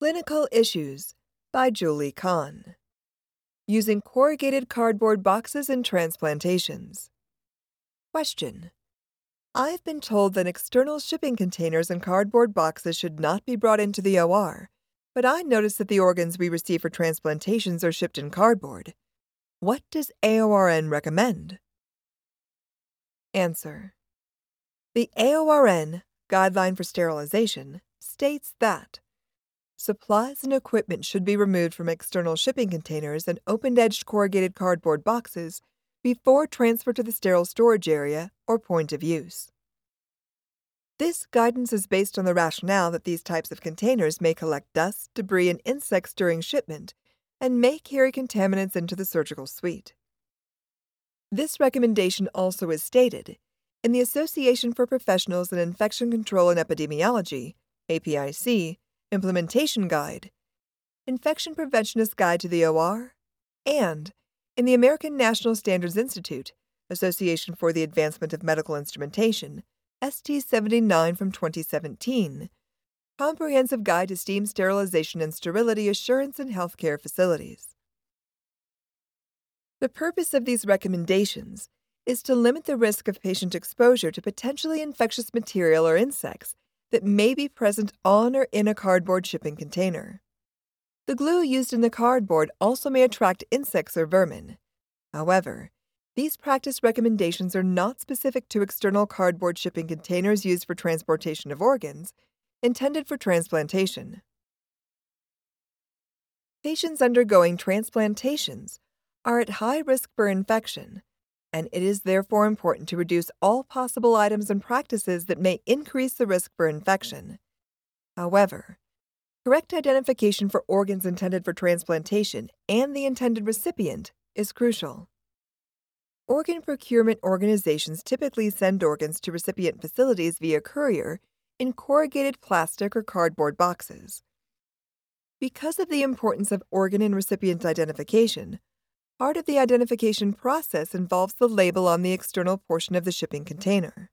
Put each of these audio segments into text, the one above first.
Clinical Issues by Julie Cahn. Using corrugated cardboard boxes in transplantations. Question. I've been told that external shipping containers and cardboard boxes should not be brought into the OR, but I noticed that the organs we receive for transplantations are shipped in cardboard. What does AORN recommend? Answer. The AORN, Guideline for Sterilization, states that Supplies and equipment should be removed from external shipping containers and open edged corrugated cardboard boxes before transfer to the sterile storage area or point of use. This guidance is based on the rationale that these types of containers may collect dust, debris, and insects during shipment and may carry contaminants into the surgical suite. This recommendation also is stated in the Association for Professionals in Infection Control and Epidemiology, APIC, Implementation Guide, Infection Preventionist Guide to the OR, and in the American National Standards Institute, Association for the Advancement of Medical Instrumentation, ST 79 from 2017, Comprehensive Guide to Steam Sterilization and Sterility Assurance in Healthcare Facilities. The purpose of these recommendations is to limit the risk of patient exposure to potentially infectious material or insects that may be present on or in a cardboard shipping container. The glue used in the cardboard also may attract insects or vermin. However, these practice recommendations are not specific to external cardboard shipping containers used for transportation of organs intended for transplantation. Patients undergoing transplantations are at high risk for infection and it is therefore important to reduce all possible items and practices that may increase the risk for infection. However, correct identification for organs intended for transplantation and the intended recipient is crucial. Organ procurement organizations typically send organs to recipient facilities via courier in corrugated plastic or cardboard boxes. Because of the importance of organ and recipient identification, Part of the identification process involves the label on the external portion of the shipping container.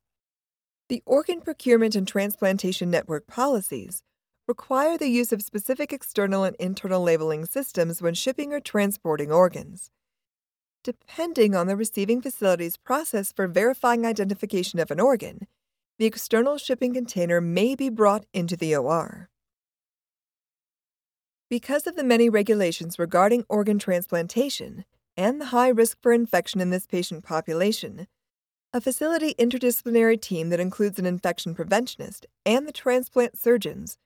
The Organ Procurement and Transplantation Network policies require the use of specific external and internal labeling systems when shipping or transporting organs. Depending on the receiving facility's process for verifying identification of an organ, the external shipping container may be brought into the OR. Because of the many regulations regarding organ transplantation and the high risk for infection in this patient population, a facility interdisciplinary team that includes an infection preventionist and the transplant surgeons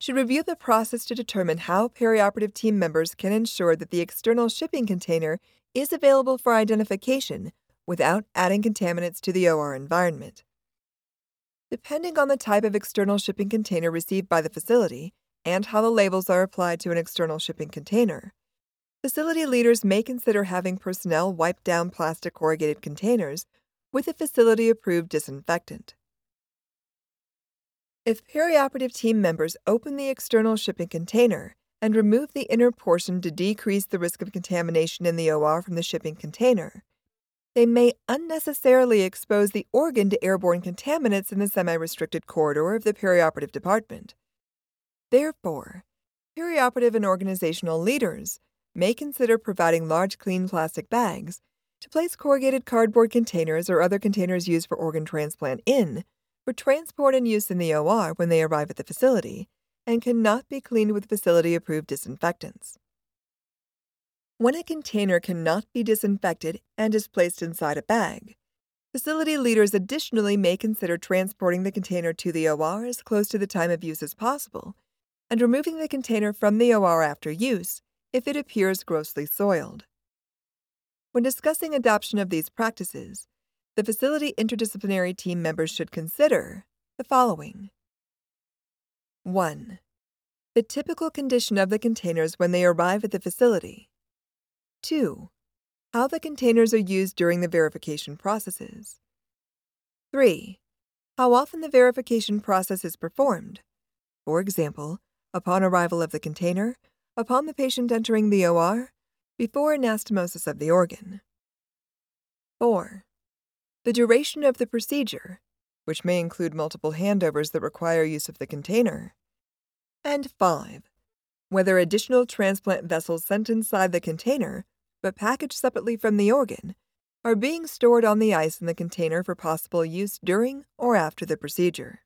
should review the process to determine how perioperative team members can ensure that the external shipping container is available for identification without adding contaminants to the OR environment. Depending on the type of external shipping container received by the facility, and how the labels are applied to an external shipping container. Facility leaders may consider having personnel wipe down plastic corrugated containers with a facility approved disinfectant. If perioperative team members open the external shipping container and remove the inner portion to decrease the risk of contamination in the OR from the shipping container, they may unnecessarily expose the organ to airborne contaminants in the semi restricted corridor of the perioperative department. Therefore, perioperative and organizational leaders may consider providing large clean plastic bags to place corrugated cardboard containers or other containers used for organ transplant in for transport and use in the OR when they arrive at the facility and cannot be cleaned with facility approved disinfectants. When a container cannot be disinfected and is placed inside a bag, facility leaders additionally may consider transporting the container to the OR as close to the time of use as possible and removing the container from the OR after use if it appears grossly soiled. When discussing adoption of these practices, the facility interdisciplinary team members should consider the following 1. The typical condition of the containers when they arrive at the facility. 2. How the containers are used during the verification processes. 3. How often the verification process is performed. For example, upon arrival of the container, upon the patient entering the OR, before anastomosis of the organ. 4. The duration of the procedure, which may include multiple handovers that require use of the container. And 5. whether additional transplant vessels sent inside the container, but packaged separately from the organ, are being stored on the ice in the container for possible use during or after the procedure.